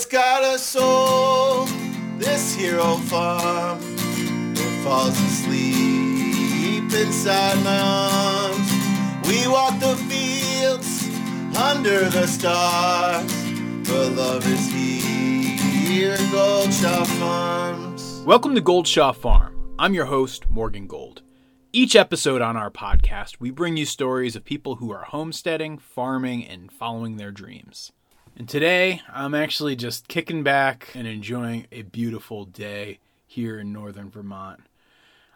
it's got a soul, this hero farm. It falls asleep inside my arms. We walk the fields under the stars. For love is here Goldshaw Farms. Welcome to Goldshaw Farm. I'm your host, Morgan Gold. Each episode on our podcast, we bring you stories of people who are homesteading, farming, and following their dreams. And today, I'm actually just kicking back and enjoying a beautiful day here in northern Vermont.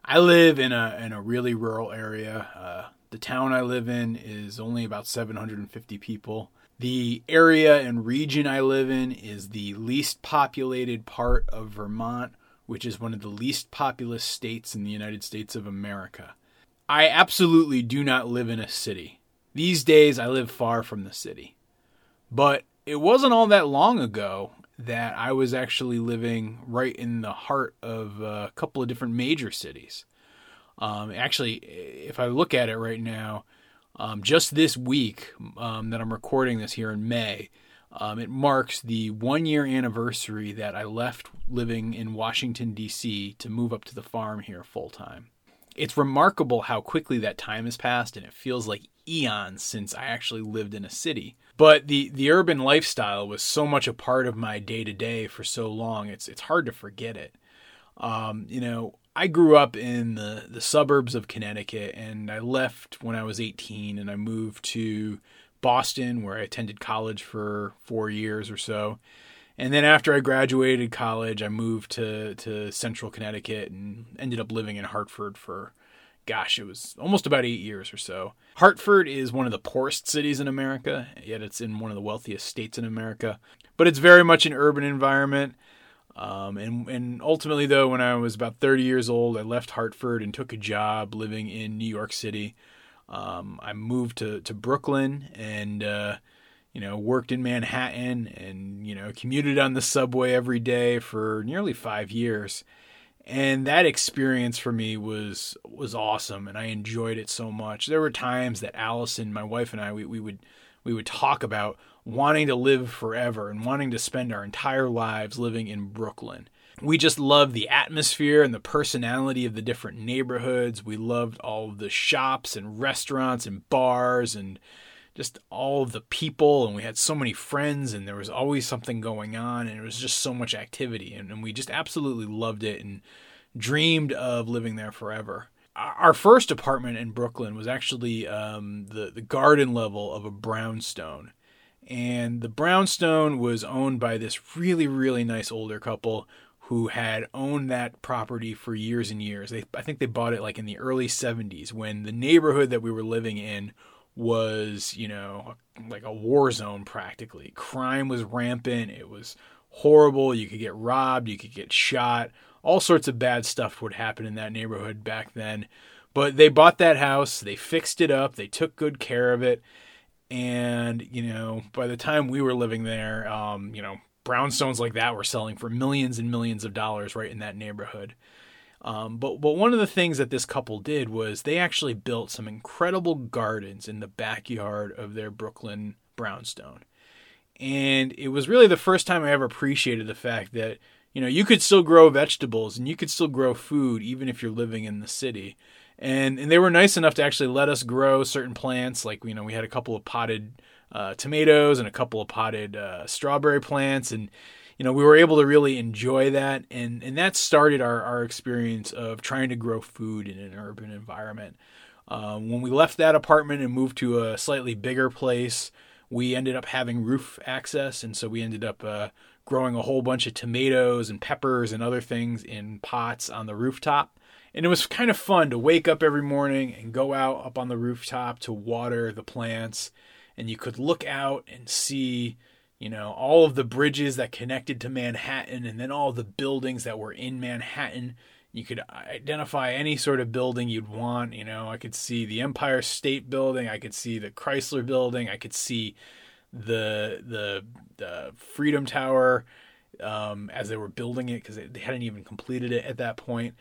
I live in a in a really rural area. Uh, the town I live in is only about 750 people. The area and region I live in is the least populated part of Vermont, which is one of the least populous states in the United States of America. I absolutely do not live in a city. These days, I live far from the city. But it wasn't all that long ago that I was actually living right in the heart of a couple of different major cities. Um, actually, if I look at it right now, um, just this week um, that I'm recording this here in May, um, it marks the one year anniversary that I left living in Washington, D.C. to move up to the farm here full time. It's remarkable how quickly that time has passed, and it feels like eons since I actually lived in a city. But the, the urban lifestyle was so much a part of my day to day for so long, it's, it's hard to forget it. Um, you know, I grew up in the, the suburbs of Connecticut and I left when I was 18 and I moved to Boston where I attended college for four years or so. And then after I graduated college, I moved to, to central Connecticut and ended up living in Hartford for, gosh, it was almost about eight years or so. Hartford is one of the poorest cities in America, yet it's in one of the wealthiest states in America. But it's very much an urban environment. Um, and, and ultimately, though, when I was about 30 years old, I left Hartford and took a job living in New York City. Um, I moved to, to Brooklyn and, uh, you know, worked in Manhattan and, you know, commuted on the subway every day for nearly five years. And that experience for me was was awesome and I enjoyed it so much. There were times that Allison, my wife and I, we, we would we would talk about wanting to live forever and wanting to spend our entire lives living in Brooklyn. We just loved the atmosphere and the personality of the different neighborhoods. We loved all the shops and restaurants and bars and just all of the people. And we had so many friends and there was always something going on and it was just so much activity. And, and we just absolutely loved it and dreamed of living there forever. Our first apartment in Brooklyn was actually um, the, the garden level of a brownstone and the brownstone was owned by this really really nice older couple who had owned that property for years and years. They, I think they bought it like in the early 70s when the neighborhood that we were living in was, you know, like a war zone practically. Crime was rampant. It was horrible. You could get robbed, you could get shot. All sorts of bad stuff would happen in that neighborhood back then. But they bought that house, they fixed it up, they took good care of it. And, you know, by the time we were living there, um, you know, brownstones like that were selling for millions and millions of dollars right in that neighborhood. Um, but but one of the things that this couple did was they actually built some incredible gardens in the backyard of their Brooklyn brownstone, and it was really the first time I ever appreciated the fact that you know you could still grow vegetables and you could still grow food even if you're living in the city. And and they were nice enough to actually let us grow certain plants, like you know we had a couple of potted uh, tomatoes and a couple of potted uh, strawberry plants, and you know we were able to really enjoy that, and and that started our our experience of trying to grow food in an urban environment. Um, when we left that apartment and moved to a slightly bigger place, we ended up having roof access, and so we ended up uh, growing a whole bunch of tomatoes and peppers and other things in pots on the rooftop. And it was kind of fun to wake up every morning and go out up on the rooftop to water the plants and you could look out and see you know all of the bridges that connected to Manhattan and then all the buildings that were in Manhattan. You could identify any sort of building you'd want you know. I could see the empire state building i could see the chrysler building i could see the the, the freedom tower um, as they were building it because they hadn't even completed it at that point.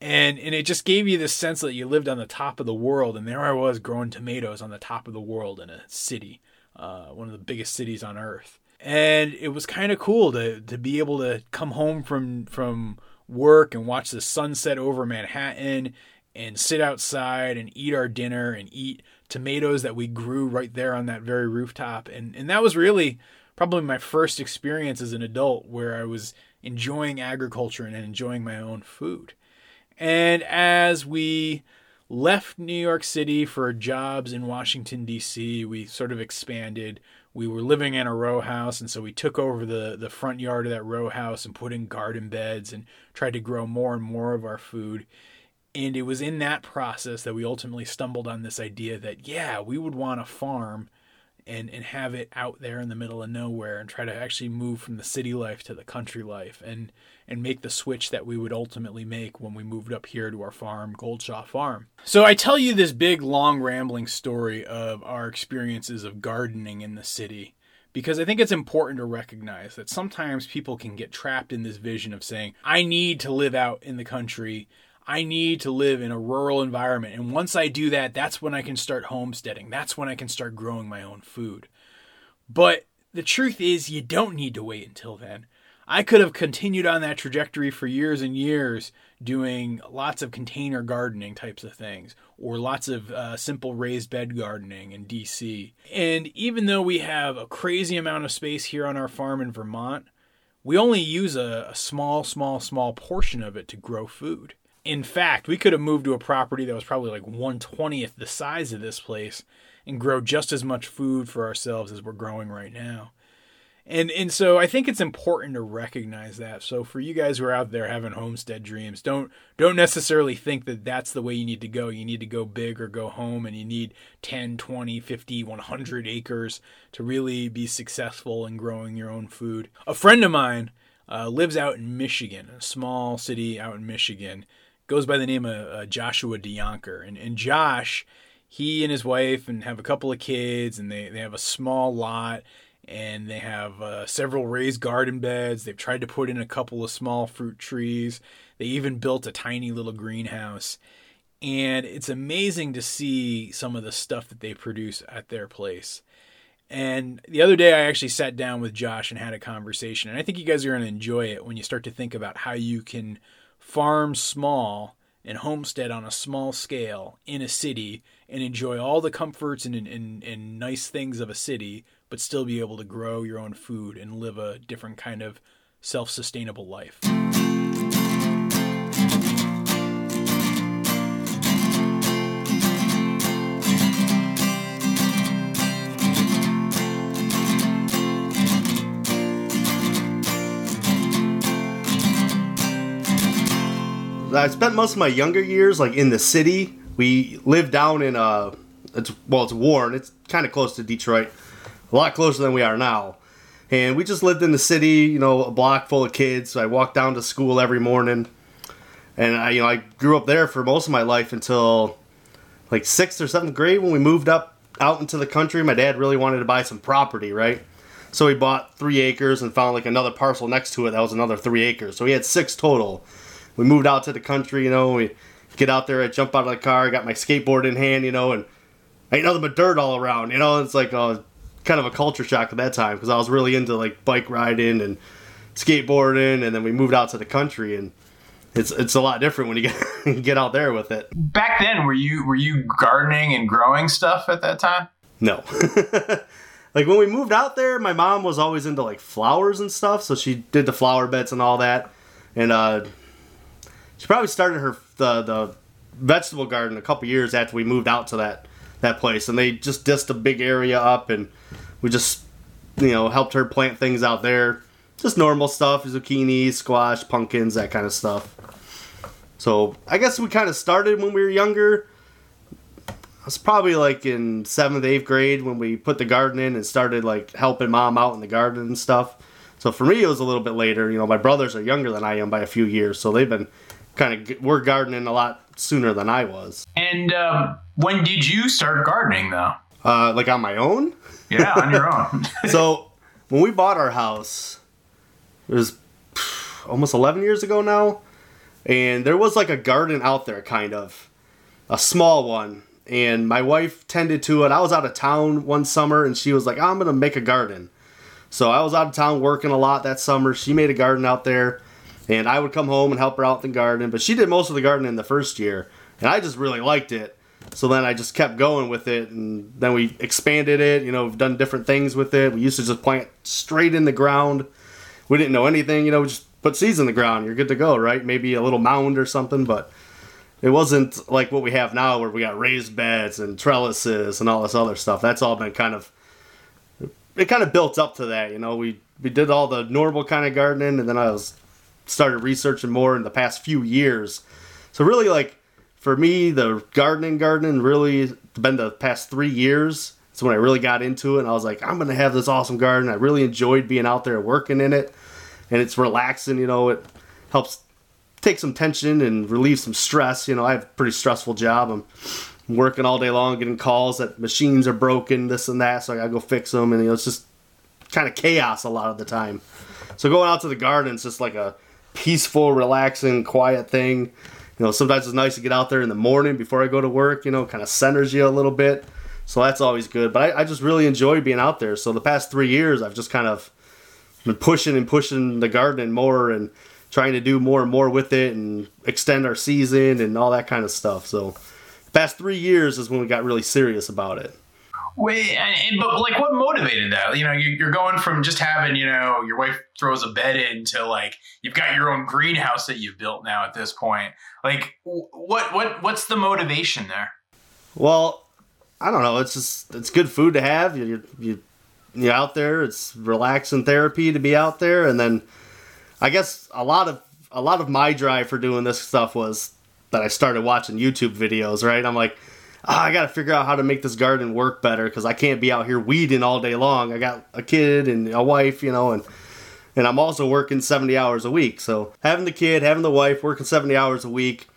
and and it just gave you this sense that you lived on the top of the world and there i was growing tomatoes on the top of the world in a city uh, one of the biggest cities on earth And it was kind of cool to to be able to come home from from work and watch the sunset over Manhattan and sit outside and eat our dinner and eat tomatoes that we grew right there on that very rooftop. And and that was really probably my first experience as an adult where I was enjoying agriculture and enjoying my own food. And as we left New York City for jobs in Washington, D.C., we sort of expanded. We were living in a row house, and so we took over the, the front yard of that row house and put in garden beds and tried to grow more and more of our food. And it was in that process that we ultimately stumbled on this idea that, yeah, we would want a farm and and have it out there in the middle of nowhere and try to actually move from the city life to the country life and and make the switch that we would ultimately make when we moved up here to our farm Goldshaw Farm. So I tell you this big long rambling story of our experiences of gardening in the city because I think it's important to recognize that sometimes people can get trapped in this vision of saying I need to live out in the country I need to live in a rural environment. And once I do that, that's when I can start homesteading. That's when I can start growing my own food. But the truth is, you don't need to wait until then. I could have continued on that trajectory for years and years, doing lots of container gardening types of things, or lots of uh, simple raised bed gardening in DC. And even though we have a crazy amount of space here on our farm in Vermont, we only use a, a small, small, small portion of it to grow food in fact, we could have moved to a property that was probably like 120th the size of this place and grow just as much food for ourselves as we're growing right now. And and so I think it's important to recognize that. So for you guys who are out there having homestead dreams, don't don't necessarily think that that's the way you need to go. You need to go big or go home and you need 10, 20, 50, 100 acres to really be successful in growing your own food. A friend of mine uh, lives out in Michigan, a small city out in Michigan goes by the name of uh, Joshua De Yonker. And, and Josh, he and his wife and have a couple of kids, and they, they have a small lot, and they have uh, several raised garden beds. They've tried to put in a couple of small fruit trees. They even built a tiny little greenhouse. And it's amazing to see some of the stuff that they produce at their place. And the other day, I actually sat down with Josh and had a conversation. And I think you guys are going to enjoy it when you start to think about how you can farm small and homestead on a small scale in a city and enjoy all the comforts and, and, and nice things of a city, but still be able to grow your own food and live a different kind of self sustainable life. I spent most of my younger years like in the city. We lived down in uh, it's well, it's Warren. It's kind of close to Detroit, a lot closer than we are now. And we just lived in the city, you know, a block full of kids. So I walked down to school every morning, and I, you know, I grew up there for most of my life until like sixth or seventh grade when we moved up out into the country. My dad really wanted to buy some property, right? So he bought three acres and found like another parcel next to it that was another three acres. So he had six total we moved out to the country, you know, we get out there, I jump out of the car, I got my skateboard in hand, you know, and I ain't nothing but dirt all around, you know, it's like a, kind of a culture shock at that time because I was really into like bike riding and skateboarding, and then we moved out to the country and it's it's a lot different when you get get out there with it. Back then, were you were you gardening and growing stuff at that time? No. like when we moved out there, my mom was always into like flowers and stuff, so she did the flower beds and all that. And uh, she probably started her the the vegetable garden a couple years after we moved out to that that place, and they just dissed a big area up, and we just you know helped her plant things out there, just normal stuff, zucchini, squash, pumpkins, that kind of stuff. So I guess we kind of started when we were younger. It's probably like in seventh, eighth grade when we put the garden in and started like helping mom out in the garden and stuff. So for me, it was a little bit later. You know, my brothers are younger than I am by a few years, so they've been kind of we're gardening a lot sooner than I was. And um, when did you start gardening though? Uh, like on my own? Yeah, on your own. so when we bought our house, it was almost 11 years ago now, and there was like a garden out there, kind of a small one. And my wife tended to it. I was out of town one summer, and she was like, "I'm gonna make a garden." So I was out of town working a lot that summer. She made a garden out there, and I would come home and help her out in the garden. But she did most of the gardening the first year, and I just really liked it. So then I just kept going with it, and then we expanded it. You know, we've done different things with it. We used to just plant straight in the ground. We didn't know anything. You know, just put seeds in the ground. You're good to go, right? Maybe a little mound or something, but it wasn't like what we have now, where we got raised beds and trellises and all this other stuff. That's all been kind of it kind of built up to that. You know, we we did all the normal kind of gardening, and then I was started researching more in the past few years. So really, like for me, the gardening, gardening really been the past three years. So when I really got into it, and I was like, I'm gonna have this awesome garden. I really enjoyed being out there working in it, and it's relaxing. You know, it helps take some tension and relieve some stress. You know, I have a pretty stressful job. I'm working all day long, getting calls that machines are broken, this and that, so I gotta go fix them, and you know, it's just kind of chaos a lot of the time. So going out to the garden is just like a peaceful, relaxing, quiet thing. You know, sometimes it's nice to get out there in the morning before I go to work. You know, kind of centers you a little bit, so that's always good. But I, I just really enjoy being out there. So the past three years, I've just kind of been pushing and pushing the garden more and trying to do more and more with it and extend our season and all that kind of stuff. So past three years is when we got really serious about it. Wait, and, but like, what motivated that? You know, you're going from just having, you know, your wife throws a bed in to like you've got your own greenhouse that you've built now at this point. Like, what what what's the motivation there? Well, I don't know. It's just it's good food to have. You you you out there. It's relaxing therapy to be out there, and then I guess a lot of a lot of my drive for doing this stuff was that I started watching YouTube videos, right? I'm like, oh, I got to figure out how to make this garden work better because I can't be out here weeding all day long. I got a kid and a wife, you know, and and I'm also working 70 hours a week. So having the kid, having the wife, working 70 hours a week,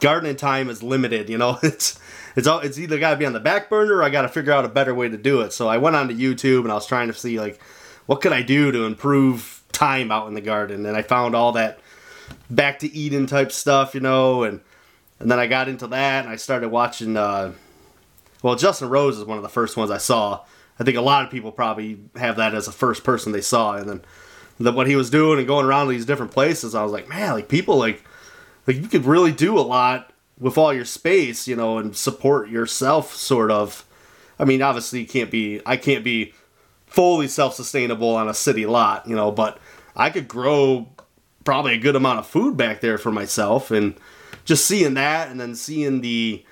gardening time is limited. You know, it's it's all it's either got to be on the back burner or I got to figure out a better way to do it. So I went onto YouTube and I was trying to see like what could I do to improve time out in the garden, and I found all that back to Eden type stuff, you know, and and then I got into that and I started watching. Uh, well, Justin Rhodes is one of the first ones I saw. I think a lot of people probably have that as a first person they saw, and then the, what he was doing and going around these different places, I was like, man, like people like like you could really do a lot with all your space, you know, and support yourself, sort of. I mean, obviously, you can't be. I can't be fully self-sustainable on a city lot, you know, but I could grow probably a good amount of food back there for myself and just seeing that and then seeing the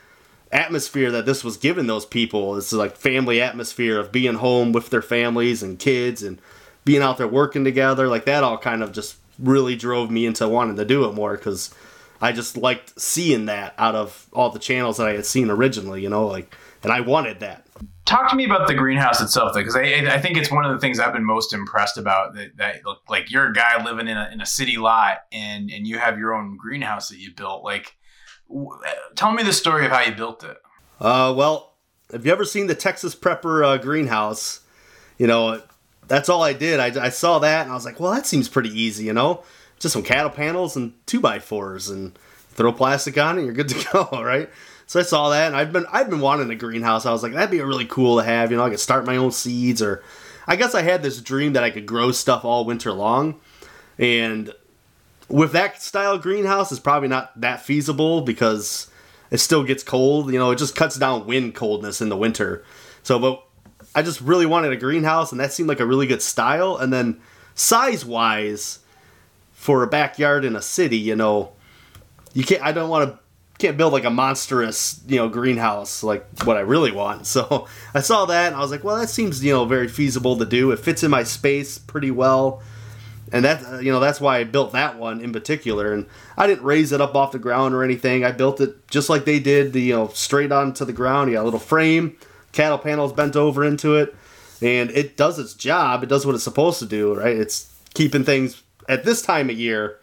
atmosphere that this was giving those people it's like family atmosphere of being home with their families and kids and being out there working together like that all kind of just really drove me into wanting to do it more because i just liked seeing that out of all the channels that i had seen originally you know like and i wanted that talk to me about the greenhouse itself though, because I, I think it's one of the things i've been most impressed about that, that like you're a guy living in a, in a city lot and and you have your own greenhouse that you built. Like w- tell me the story of how you built it. Uh, well have you ever seen the texas prepper uh, greenhouse? You know that's all i did. I, I saw that and i was like well that seems pretty easy you know? Just some cattle panels and two by fours and throw plastic on it you're good to go right so I saw that, and I've been I've been wanting a greenhouse. I was like, that'd be really cool to have. You know, I could start my own seeds, or I guess I had this dream that I could grow stuff all winter long. And with that style greenhouse, it's probably not that feasible because it still gets cold. You know, it just cuts down wind coldness in the winter. So, but I just really wanted a greenhouse, and that seemed like a really good style. And then size wise, for a backyard in a city, you know, you can't. I don't want to can't build like a monstrous you know greenhouse like what I really want. So I saw that and I was like, well, that seems you know very feasible to do. It fits in my space pretty well, and that uh, you know that's why I built that one in particular. And I didn't raise it up off the ground or anything. I built it just like they did, the you know straight onto the ground. You got a little frame, cattle panels bent over into it, and it does its job. It does what it's supposed to do. Right? It's keeping things at this time of year.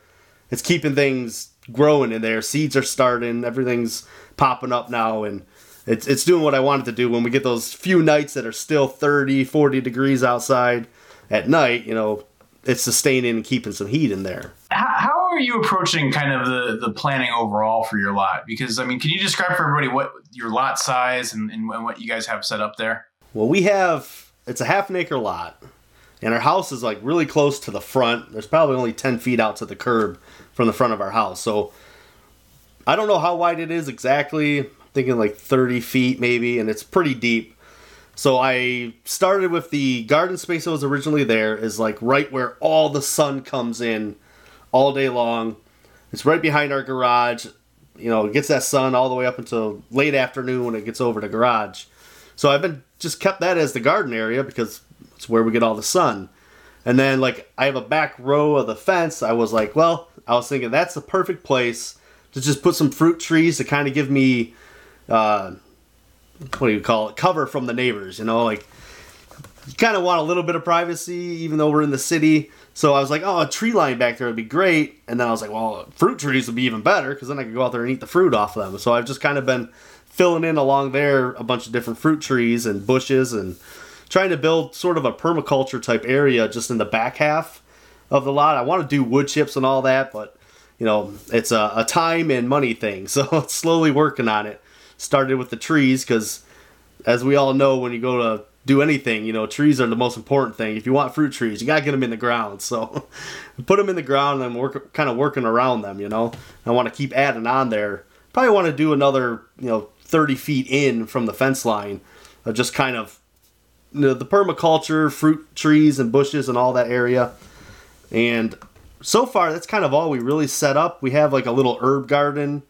It's keeping things growing in there. Seeds are starting. Everything's popping up now, and it's it's doing what I want it to do. When we get those few nights that are still 30, 40 degrees outside at night, you know, it's sustaining and keeping some heat in there. How, how are you approaching kind of the the planning overall for your lot? Because I mean, can you describe for everybody what your lot size and, and what you guys have set up there? Well, we have it's a half an acre lot. And our house is like really close to the front. There's probably only 10 feet out to the curb from the front of our house. So I don't know how wide it is exactly. I'm thinking like 30 feet maybe, and it's pretty deep. So I started with the garden space that was originally there, is like right where all the sun comes in all day long. It's right behind our garage. You know, it gets that sun all the way up until late afternoon when it gets over the garage. So I've been just kept that as the garden area because it's where we get all the sun. And then like I have a back row of the fence. I was like, well, I was thinking that's the perfect place to just put some fruit trees to kind of give me, uh, what do you call it, cover from the neighbors. You know, like you kind of want a little bit of privacy, even though we're in the city. So I was like, oh, a tree line back there would be great. And then I was like, well, fruit trees would be even better because then I could go out there and eat the fruit off of them. So I've just kind of been filling in along there a bunch of different fruit trees and bushes and trying to build sort of a permaculture type area just in the back half of the lot. I want to do wood chips and all that, but you know, it's a, a time and money thing. So it's slowly working on it. Started with the trees because, as we all know, when you go to do anything, you know, trees are the most important thing. If you want fruit trees, you gotta get them in the ground. So put them in the ground and work, kind of working around them. You know, I want to keep adding on there. Probably want to do another, you know, 30 feet in from the fence line of just kind of you know, the permaculture, fruit trees and bushes and all that area. And so far, that's kind of all we really set up. We have like a little herb garden,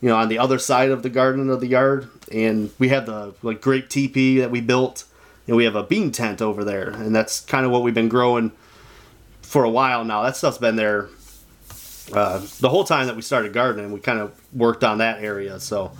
you know, on the other side of the garden of the yard, and we have the like grape teepee that we built, and we have a bean tent over there, and that's kind of what we've been growing for a while now. That stuff's been there uh, the whole time that we started gardening. We kind of worked on that area, so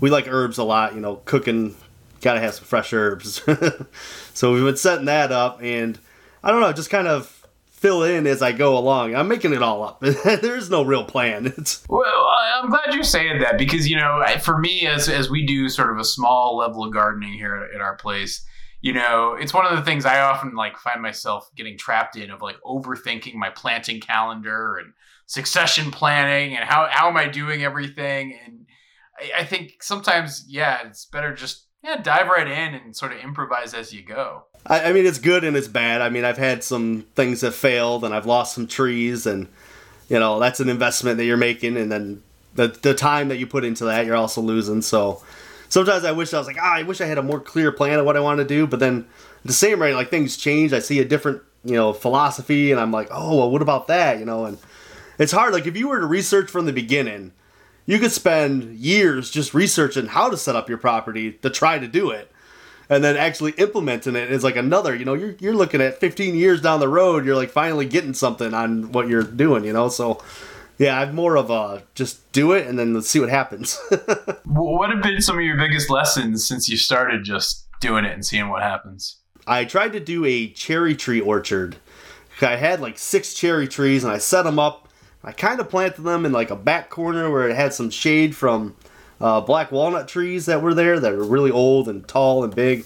we like herbs a lot. You know, cooking gotta have some fresh herbs. so we've been setting that up, and I don't know, just kind of fill in as I go along. I'm making it all up. There's no real plan. It's well, I'm glad you're saying that because you know, for me, as as we do sort of a small level of gardening here at, our place, you know, it's one of the things I often like find myself getting trapped in of like overthinking my planting calendar and succession planning and how how am I doing everything and I, I think sometimes yeah it's better just yeah, dive right in and sort of improvise as you go. I, I, mean, it's good and it's bad. I mean, I've had some things that failed, and I've lost some trees, and you know that's an investment that you're making, and then the the time that you put into that, you're also losing. So sometimes I wish I was like, ah, I wish I had a more clear plan of what I want to do, but then at the same rate, like things change. I see a different you know philosophy, and I'm like, oh, well, what about that? You know, and it's hard. Like if you were to research from the beginning you could spend years just researching how to set up your property to try to do it and then actually implementing it. Is like another you know you're, you're looking at 15 years down the road you're like finally getting something on what you're doing you know? So yeah i'm more of a just do it and then let's see what happens. What have been some of your biggest lessons since you started just doing it and seeing what happens? I tried to do a cherry tree orchard. I had like six cherry trees and i set them up I kind of planted them in like a back corner where it had some shade from uh, black walnut trees that were there that are really old and tall and big.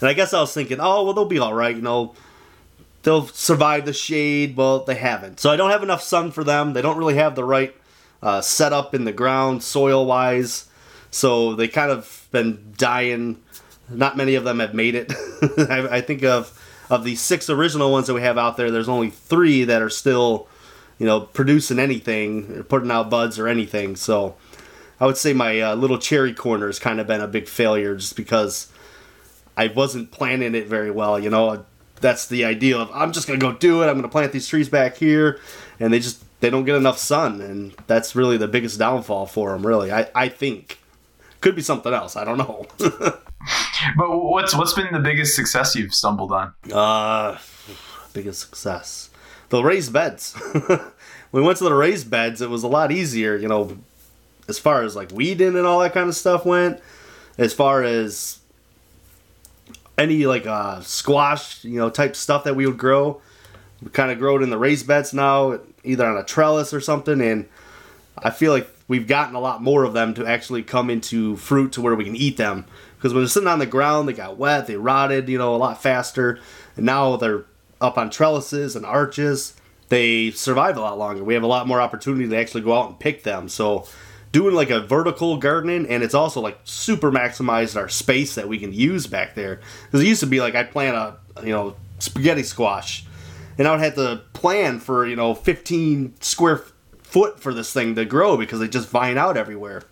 And I guess I was thinking, oh, well, they'll be all right, you know. They'll survive the shade. Well, they haven't. So I don't have enough sun for them. They don't really have the right uh, setup in the ground, soil wise. So they kind of been dying. Not many of them have made it. I, I think of of the six original ones that we have out there. There's only three that are still you know, producing anything, putting out buds or anything. So I would say my uh, little cherry corner has kind of been a big failure just because I wasn't planning it very well. You know, that's the idea of I'm just gonna go do it. I'm gonna plant these trees back here, and they just they don't get enough sun, and that's really the biggest downfall for them. Really, I I think could be something else. I don't know. but what's what's been the biggest success you've stumbled on? Uh, biggest success the raised beds. we went to the raised beds, it was a lot easier, you know, as far as like weeding and all that kind of stuff went. As far as any like uh, squash, you know, type stuff that we would grow, we kind of grow it in the raised beds now, either on a trellis or something. And I feel like we've gotten a lot more of them to actually come into fruit to where we can eat them. Because when they're sitting on the ground, they got wet, they rotted, you know, a lot faster. And now they're up on trellises and arches, they survive a lot longer. We have a lot more opportunity to actually go out and pick them. So doing like a vertical gardening and it's also like super maximized our space that we can use back there. Because it used to be like I'd plant a you know spaghetti squash, and I would have to plan for you know 15 square foot for this thing to grow because they just vine out everywhere.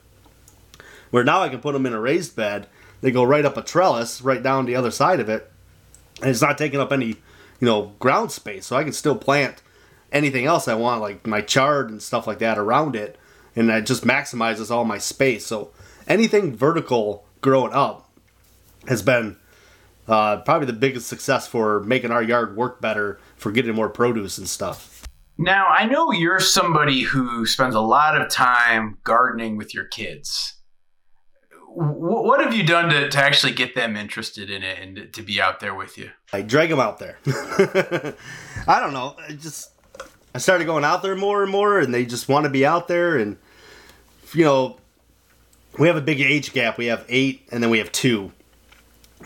Where now I can put them in a raised bed, they go right up a trellis, right down the other side of it, and it's not taking up any you know ground space, so I can still plant anything else I want, like my chard and stuff like that around it, and it just maximizes all my space. So anything vertical growing up has been uh, probably the biggest success for making our yard work better for getting more produce and stuff. Now, I know you're somebody who spends a lot of time gardening with your kids. What have you done to, to actually get them interested in it and to be out there with you? I drag them out there. I don't know. I just I started going out there more and more, and they just want to be out there. And you know, we have a big age gap. We have eight, and then we have two.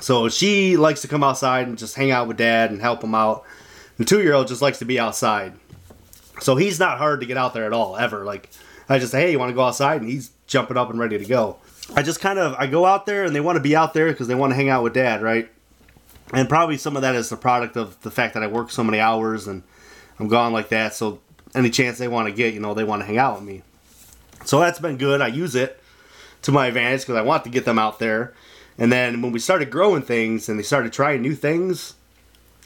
So she likes to come outside and just hang out with dad and help him out. The two year old just likes to be outside. So he's not hard to get out there at all, ever. Like, I just say, hey, you want to go outside? And he's jumping up and ready to go. I just kind of, I go out there and they want to be out there because they want to hang out with dad, right? And probably some of that is the product of the fact that I work so many hours and I'm gone like that. So any chance they want to get, you know, they want to hang out with me. So that's been good. I use it to my advantage because I want to get them out there. And then when we started growing things and they started trying new things,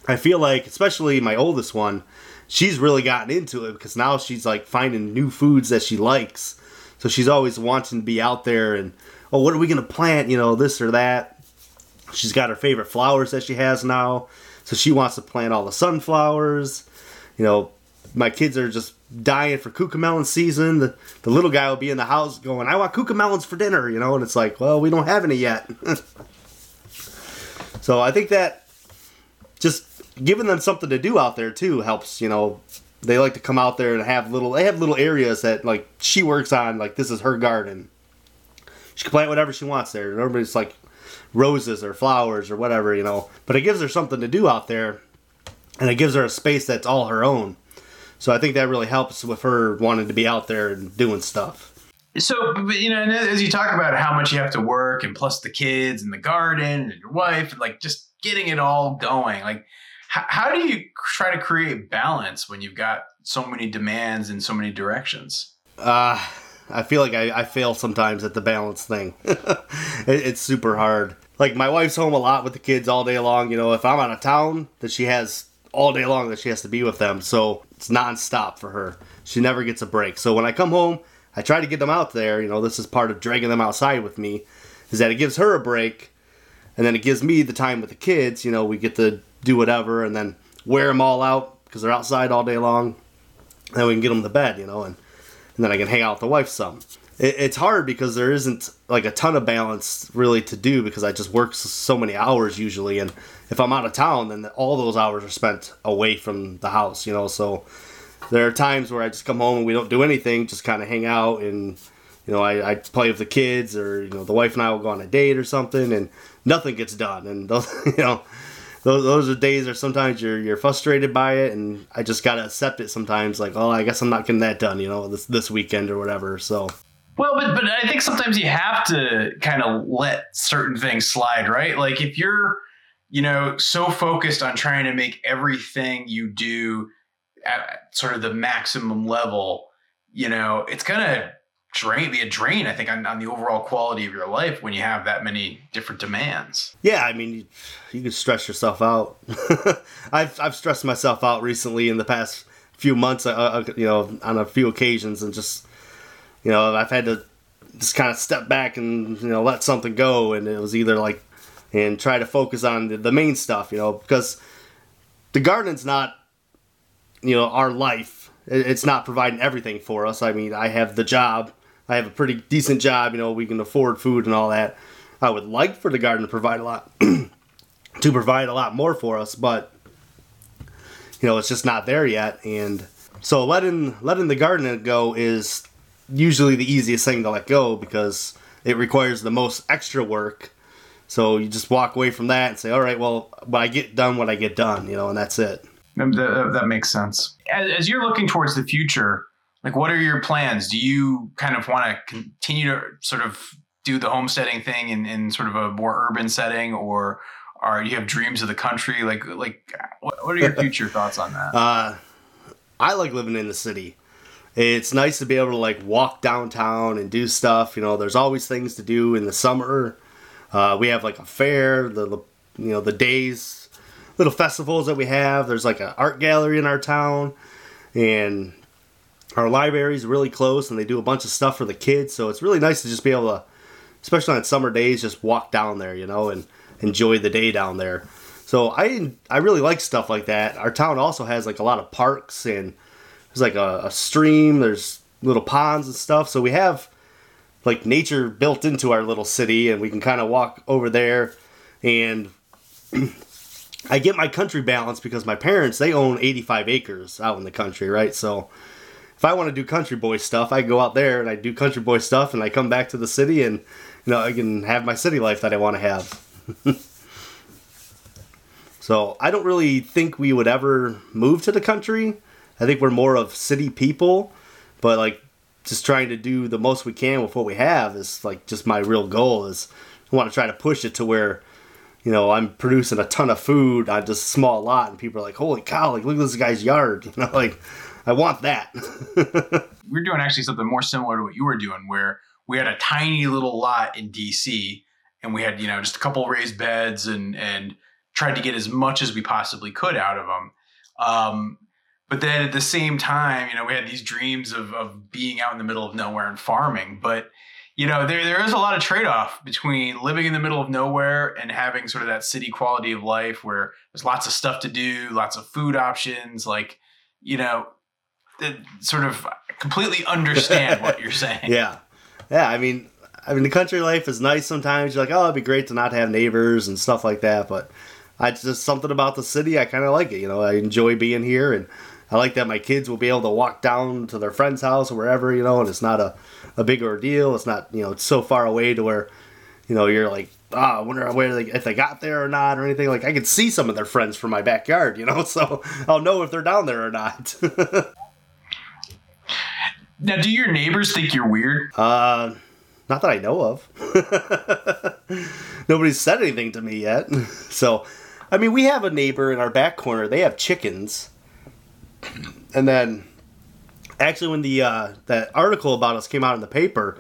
I feel like, especially my oldest one, she's really gotten into it because now she's like finding new foods that she likes. So she's always wanting to be out there and, oh, what are we going to plant? You know, this or that. She's got her favorite flowers that she has now. So she wants to plant all the sunflowers. You know, my kids are just dying for cucamelon season. The, the little guy will be in the house going, I want cucamelons for dinner, you know, and it's like, well, we don't have any yet. so I think that just giving them something to do out there too helps, you know. They like to come out there and have little they have little areas that like she works on, like this is her garden. She can plant whatever she wants there. Everybody's like roses or flowers or whatever, you know. But it gives her something to do out there and it gives her a space that's all her own so I think that really helps with her wanting to be out there and doing stuff. So, you know, as you talk about how much you have to work and plus the kids and the garden and your wife, and like just getting it all going, like how, how do you try to create balance when you've got so many demands in so many directions? Uh, I feel like I, I fail sometimes at the balance thing. it, it's super hard. Like my wife's home a lot with the kids all day long. You know, if I'm out of town, that she has all day long that she has to be with them. So it's nonstop for her. She never gets a break. So when I come home, I try to get them out there. You know, this is part of dragging them outside with me, is that it gives her a break, and then it gives me the time with the kids. You know, we get to do whatever, and then wear them all out because they're outside all day long. Then we can get them to bed. You know, and and then I can hang out with the wife some. It, it's hard because there isn't like a ton of balance really to do because I just work so many hours usually, and if I'm out of town, then all those hours are spent away from the house, you know. So there are times where I just come home and we don't do anything, just kind of hang out and you know I, I play with the kids or you know the wife and I will go on a date or something and nothing gets done and those you know those, those are days where sometimes you're you're frustrated by it and I just gotta accept it sometimes like oh I guess I'm not getting that done you know this this weekend or whatever so. Well, but but I think sometimes you have to kind of let certain things slide, right? Like if you're you know, so focused on trying to make everything you do at sort of the maximum level, you know, it's gonna drain be a drain, I think, on, on the overall quality of your life when you have that many different demands. Yeah, I mean, you, you can stress yourself out. I've I've stressed myself out recently in the past few months, uh, uh, you know, on a few occasions, and just you know, I've had to just kind of step back and you know let something go, and it was either like and try to focus on the, the main stuff, you know, because the garden's not, you know, our life. It's not providing everything for us. I mean, I have the job. I have a pretty decent job. You know, we can afford food and all that. I would like for the garden to provide a lot, to provide a lot more for us, but you know, it's just not there yet. And so letting letting the garden go is usually the easiest thing to let go because it requires the most extra work so you just walk away from that and say, all right, well, but I get done what I get done, you know, and that's it. That, that makes sense. As you're looking towards the future, like what are your plans? Do you kind of want to continue to sort of do the homesteading thing in, in sort of a more urban setting, or are you have dreams of the country? Like, like, what, what are your future thoughts on that? Uh, I like living in the city. It's nice to be able to like walk downtown and do stuff. You know, there's always things to do in the summer. Uh, we have like a fair, the, the you know the days, little festivals that we have. There's like an art gallery in our town, and our library is really close, and they do a bunch of stuff for the kids. So it's really nice to just be able to, especially on summer days, just walk down there, you know, and enjoy the day down there. So I I really like stuff like that. Our town also has like a lot of parks and there's like a, a stream. There's little ponds and stuff. So we have like nature built into our little city, and we can kind of walk over there. And I get my country balance because my parents they own 85 acres out in the country, right? So if I want to do country boy stuff, I go out there and I do country boy stuff, and I come back to the city, and you know I can have my city life that I want to have. So I don't really think we would ever move to the country. I think we're more of city people, but like just trying to do the most we can with what we have is like just my real goal is I want to try to push it to where you know I'm producing a ton of food on just a small lot and people are like holy cow like look at this guy's yard you know like I want that. we're doing actually something more similar to what you were doing where we had a tiny little lot in DC and we had you know just a couple raised beds and and tried to get as much as we possibly could out of them. Um, but then at the same time, you know, we had these dreams of, of being out in the middle of nowhere and farming. But, you know, there, there is a lot of trade off between living in the middle of nowhere and having sort of that city quality of life where there's lots of stuff to do, lots of food options. Like, you know, sort of completely understand what you're saying. Yeah. Yeah. I mean, I mean, the country life is nice sometimes. You're like, oh, it'd be great to not have neighbors and stuff like that. But I just something about the city. I kind of like it. You know, I enjoy being here, and I like that my kids will be able to walk down to their friend's house or wherever. You know, and it's not a a big ordeal. It's not you know it's so far away to where you know you're like ah, I wonder where they, if they got there or not or anything. Like I can see some of their friends from my backyard. You know, so I'll know if they're down there or not. now, do your neighbors think you're weird? Uh. Not that I know of. Nobody's said anything to me yet. So I mean, we have a neighbor in our back corner. They have chickens, and then actually, when the uh, that article about us came out in the paper,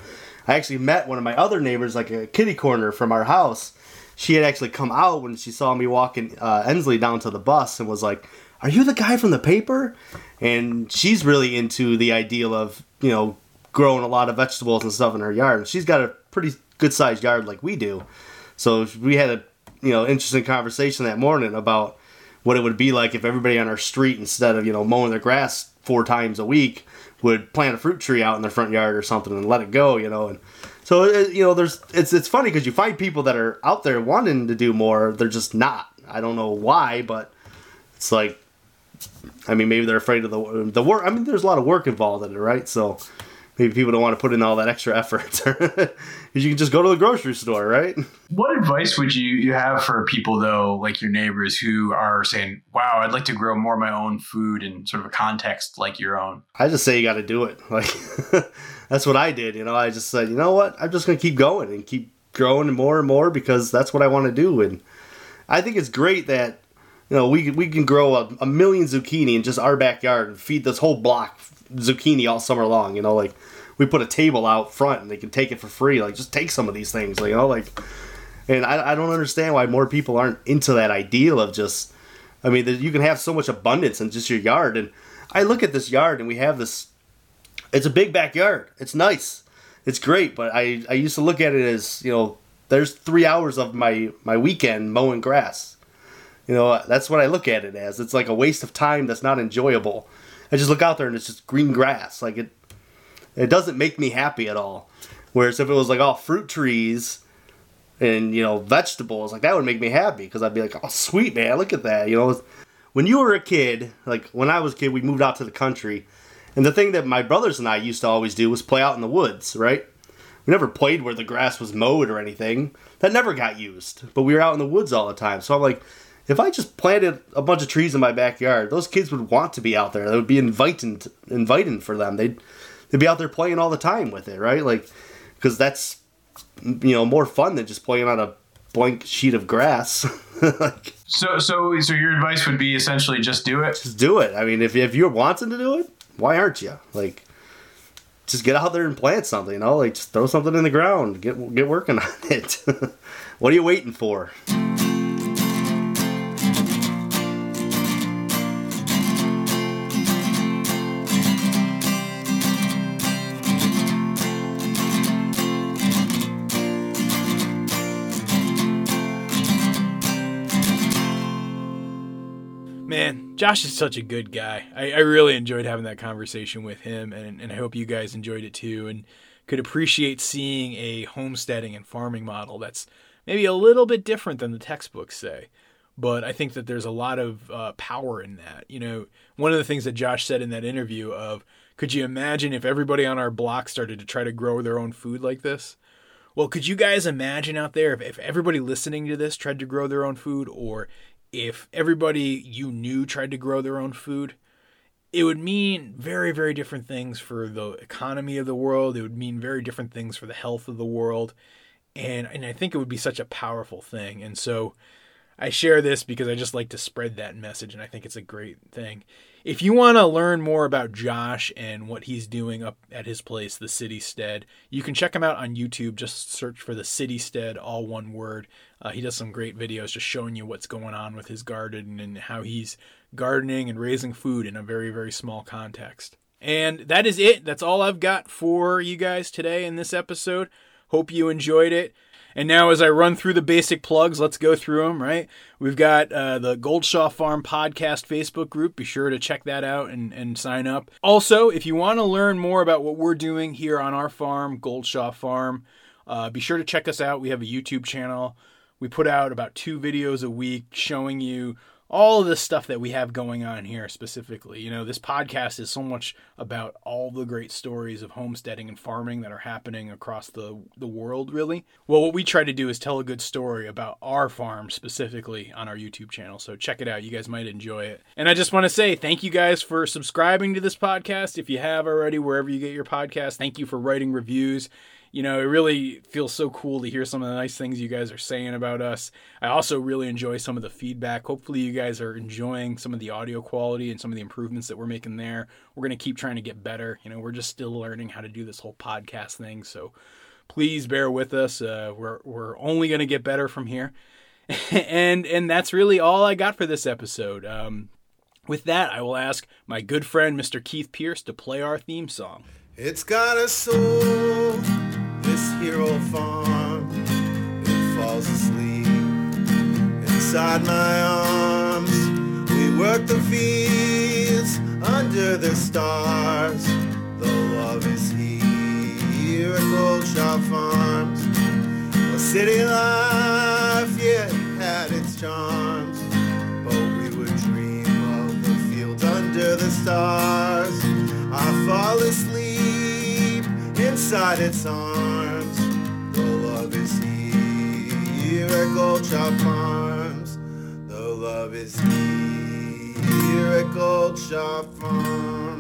I actually met one of my other neighbors, like a kitty corner from our house. She had actually come out when she saw me walking uh, Ensley down to the bus and was like, "Are you the guy from the paper?" And she's really into the ideal of you know growing a lot of vegetables and stuff in her yard. She's got a pretty good sized yard like we do. So we had a you know interesting conversation that morning about what it would be like if everybody on our street instead of you know mowing their grass four times a week would plant a fruit tree out in their front yard or something and let it go you know and so it, you know there's it's it's funny because you find people that are out there wanting to do more they're just not i don't know why but it's like i mean maybe they're afraid of the the work i mean there's a lot of work involved in it right so maybe people don't want to put in all that extra effort. because you can just go to the grocery store, right? What advice would you, you have for people though, like your neighbors who are saying, "Wow, I'd like to grow more of my own food in sort of a context like your own"? I just say you got to do it. Like that's what I did. You know, I just said, you know what, I'm just going to keep going and keep growing more and more because that's what I want to do. And I think it's great that you know we we can grow a, a million zucchini in just our backyard and feed this whole block zucchini all summer long. You know, like we put a table out front and they can take it for free. Like just take some of these things. Like, you know, like, and I, I don't understand why more people aren't into that ideal of just. I mean, you can have so much abundance in just your yard. And I look at this yard and we have this. It's a big backyard. It's nice. It's great. But I I used to look at it as you know there's three hours of my my weekend mowing grass. You know, that's what I look at it as. It's like a waste of time that's not enjoyable. I just look out there and it's just green grass. Like it, it doesn't make me happy at all. Whereas if it was like all fruit trees and you know vegetables, like that would make me happy because I'd be like, oh sweet man, look at that. You know, when you were a kid, like when I was a kid, we moved out to the country, and the thing that my brothers and I used to always do was play out in the woods, right? We never played where the grass was mowed or anything. That never got used. But we were out in the woods all the time. So I'm like, if I just planted a bunch of trees in my backyard, those kids would want to be out there. That would be inviting, inviting for them. They'd they'd be out there playing all the time with it, right? Like, because that's you know more fun than just playing on a blank sheet of grass. like, So, so, so your advice would be essentially just do it. just do it. I mean, if if you're wanting to do it, why aren't you? Like, just get out there and plant something. You know, like just throw something in the ground. Get get working on it. what are you waiting for? Man, Josh is such a good guy. I, I really enjoyed having that conversation with him, and, and I hope you guys enjoyed it too, and could appreciate seeing a homesteading and farming model that's maybe a little bit different than the textbooks say. But I think that there's a lot of uh, power in that. You know, one of the things that Josh said in that interview of, could you imagine if everybody on our block started to try to grow their own food like this? Well, could you guys imagine out there if, if everybody listening to this tried to grow their own food, or if everybody you knew tried to grow their own food? It would mean very, very different things for the economy of the world. It would mean very different things for the health of the world. And, and I think it would be such a powerful thing. And so I share this because I just like to spread that message, and I think it's a great thing. If you want to learn more about Josh and what he's doing up at his place, the Citystead, you can check him out on YouTube. Just search for the Citystead, all one word. Uh, he does some great videos just showing you what's going on with his garden and how he's gardening and raising food in a very, very small context. And that is it. That's all I've got for you guys today in this episode. Hope you enjoyed it. And now, as I run through the basic plugs, let's go through them, right? We've got uh, the Gold Shaw Farm Podcast Facebook group. Be sure to check that out and, and sign up. Also, if you want to learn more about what we're doing here on our farm, Gold Shaw Farm, uh, be sure to check us out. We have a YouTube channel. We put out about two videos a week showing you all of the stuff that we have going on here specifically. You know, this podcast is so much about all the great stories of homesteading and farming that are happening across the the world really. Well, what we try to do is tell a good story about our farm specifically on our YouTube channel. So check it out. You guys might enjoy it. And I just want to say thank you guys for subscribing to this podcast if you have already wherever you get your podcast. Thank you for writing reviews you know, it really feels so cool to hear some of the nice things you guys are saying about us. I also really enjoy some of the feedback. Hopefully, you guys are enjoying some of the audio quality and some of the improvements that we're making there. We're going to keep trying to get better. You know, we're just still learning how to do this whole podcast thing. So please bear with us. Uh, we're, we're only going to get better from here. and and that's really all I got for this episode. Um, with that, I will ask my good friend Mr. Keith Pierce to play our theme song. It's got a soul, this hero farm. It falls asleep inside my arms. We work the fields under the stars. The love is here at Gold Shaw Farms. A city life, yeah, had its charms. But we would dream of the field under the stars. I fall asleep inside its arms. The love is here at Gold Shaw Farms. The love is here at Gold Shaw Farms.